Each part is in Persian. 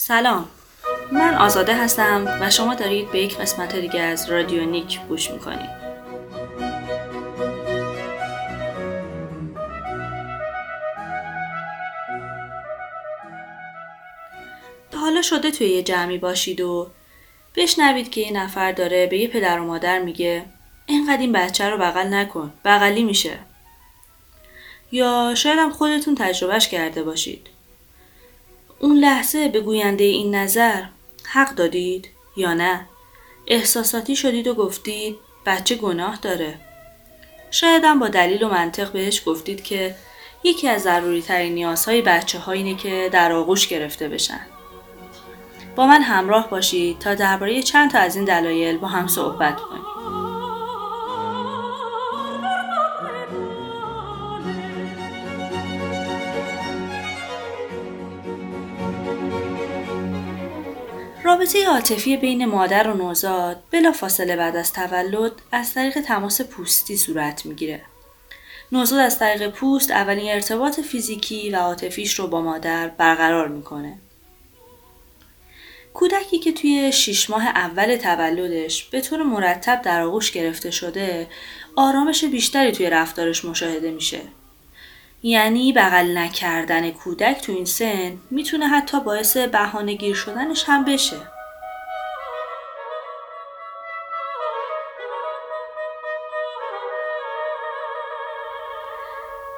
سلام. من آزاده هستم و شما دارید به یک قسمت دیگه از رادیو نیک گوش می‌کنید. حالا شده توی یه جمعی باشید و بشنوید که یه نفر داره به یه پدر و مادر میگه اینقدر این بچه رو بغل نکن بغلی میشه. یا شاید هم خودتون تجربهش کرده باشید. اون لحظه به گوینده این نظر حق دادید یا نه؟ احساساتی شدید و گفتید بچه گناه داره. شاید هم با دلیل و منطق بهش گفتید که یکی از ضروری ترین نیازهای بچه ها اینه که در آغوش گرفته بشن. با من همراه باشید تا درباره چند تا از این دلایل با هم صحبت کنیم. رابطه عاطفی بین مادر و نوزاد بلا فاصله بعد از تولد از طریق تماس پوستی صورت می‌گیره. نوزاد از طریق پوست اولین ارتباط فیزیکی و عاطفیش رو با مادر برقرار می‌کنه. کودکی که توی شیش ماه اول تولدش به طور مرتب در آغوش گرفته شده آرامش بیشتری توی رفتارش مشاهده میشه یعنی بغل نکردن کودک تو این سن می‌تونه حتی باعث بهانه گیر شدنش هم بشه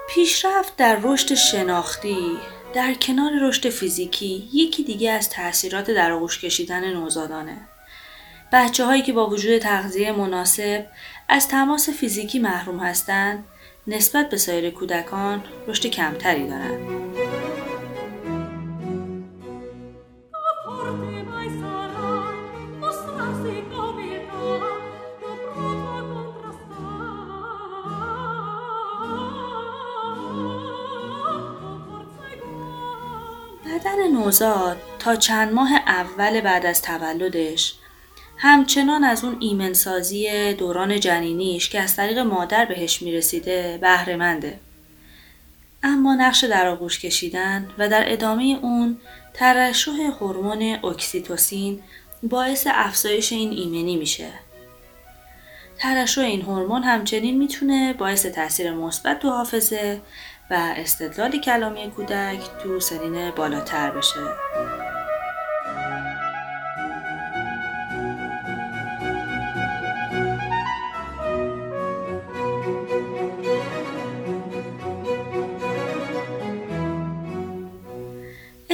پیشرفت در رشد شناختی در کنار رشد فیزیکی یکی دیگه از تاثیرات در آغوش کشیدن نوزادانه. بچه هایی که با وجود تغذیه مناسب از تماس فیزیکی محروم هستند نسبت به سایر کودکان رشد کمتری دارند. بدن نوزاد تا چند ماه اول بعد از تولدش همچنان از اون ایمنسازی دوران جنینیش که از طریق مادر بهش می‌رسیده بهرهمنده. اما نقش در آغوش کشیدن و در ادامه اون ترشح هورمون اکسیتوسین باعث افزایش این ایمنی میشه. ترشح این هورمون همچنین می‌تونه باعث تاثیر مثبت تو حافظه و استدلال کلامی کودک تو سنین بالاتر بشه.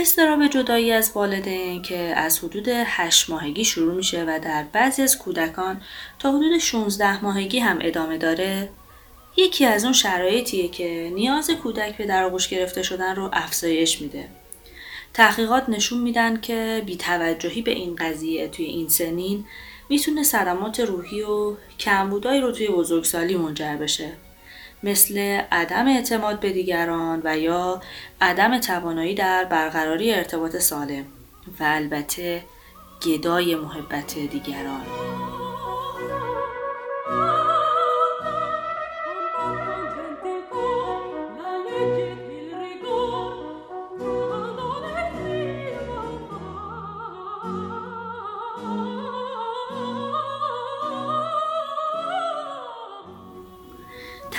استراب جدایی از والدین که از حدود 8 ماهگی شروع میشه و در بعضی از کودکان تا حدود 16 ماهگی هم ادامه داره یکی از اون شرایطیه که نیاز کودک به در آغوش گرفته شدن رو افزایش میده. تحقیقات نشون میدن که بیتوجهی به این قضیه توی این سنین می‌تونه صدمات روحی و کمبودایی رو توی بزرگسالی منجر بشه مثل عدم اعتماد به دیگران و یا عدم توانایی در برقراری ارتباط سالم و البته گدای محبت دیگران.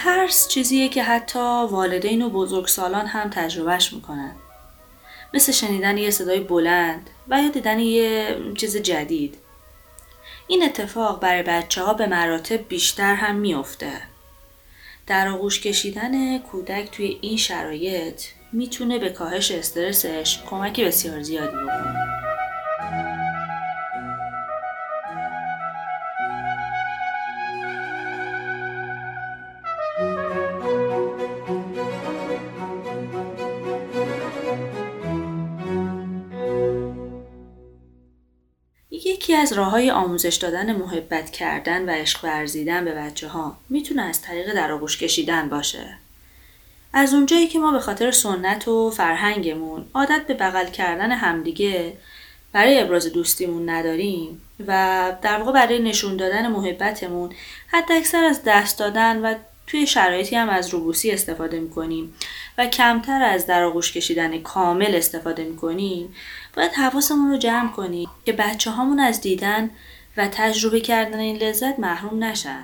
ترس چیزیه که حتی والدین و بزرگسالان هم تجربهش می‌کنن. مثل شنیدن یه صدای بلند و یا دیدن یه چیز جدید. این اتفاق برای بچه ها به مراتب بیشتر هم میافته. در آغوش کشیدن کودک توی این شرایط می‌تونه به کاهش استرسش کمک بسیار زیادی بکنه. یکی از راه های آموزش دادن محبت کردن و عشق ورزیدن به بچه ها می‌تونه از طریق در آغوش کشیدن باشه. از اونجایی که ما به خاطر سنت و فرهنگمون عادت به بغل کردن همدیگه برای ابراز دوستیمون نداریم و در واقع برای نشون دادن محبتمون حتی اکثر از دست دادن و توی شرایطی هم از روبوسی استفاده می‌کنیم و کمتر از در آغوش کشیدن کامل استفاده می‌کنیم باید حواسمون رو جمع کنیم که بچه هامون از دیدن و تجربه کردن این لذت محروم نشن.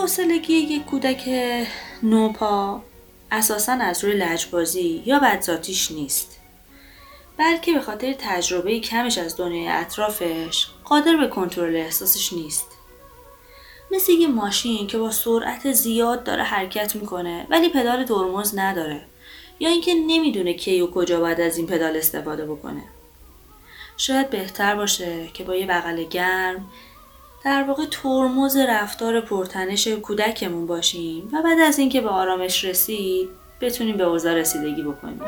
بیحسلگی یک کودک نوپا اساسا از روی لجبازی یا بدذاتیش نیست. بلکه به خاطر تجربه کمش از دنیای اطرافش قادر به کنترل احساسش نیست. مثل یه ماشین که با سرعت زیاد داره حرکت می‌کنه ولی پدال ترمز نداره. یا اینکه نمی‌دونه کی و کجا باید از این پدال استفاده بکنه. شاید بهتر باشه که با یه بغل گرم در واقع ترمز رفتار پرتنش کودکمون باشیم و بعد از اینکه به آرامش رسید بتونیم به اوضاع رسیدگی بکنیم.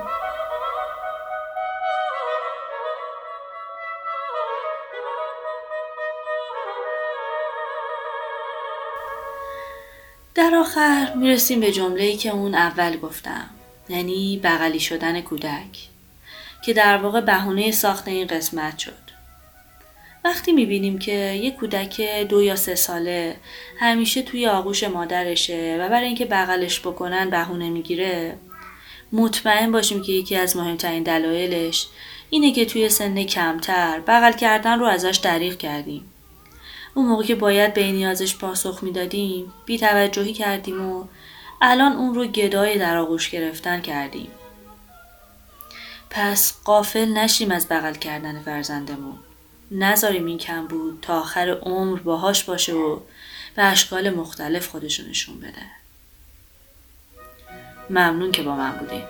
در آخر می‌رسیم به جمله که اون اول گفتم یعنی بغلی شدن کودک که در واقع بهونه ساخت این قسمت شد. وقتی می‌بینیم که یک کودک دو یا سه ساله همیشه توی آغوش مادرشه و برای اینکه بغلش بکنن بهونه می‌گیره مطمئن باشیم که یکی از مهمترین دلایلش اینه که توی سن کمتر بغل کردن رو ازش دریغ کردیم. اون موقع که باید به نیازش پاسخ می‌دادیم بی توجهی کردیم و الان اون رو گدای در آغوش گرفتن کردیم. پس قافل نشیم از بغل کردن فرزندمون. نذاریم این کم بود تا آخر عمر باهاش باشه و به اشکال مختلف خودشونشون بده. ممنون که با من بودیم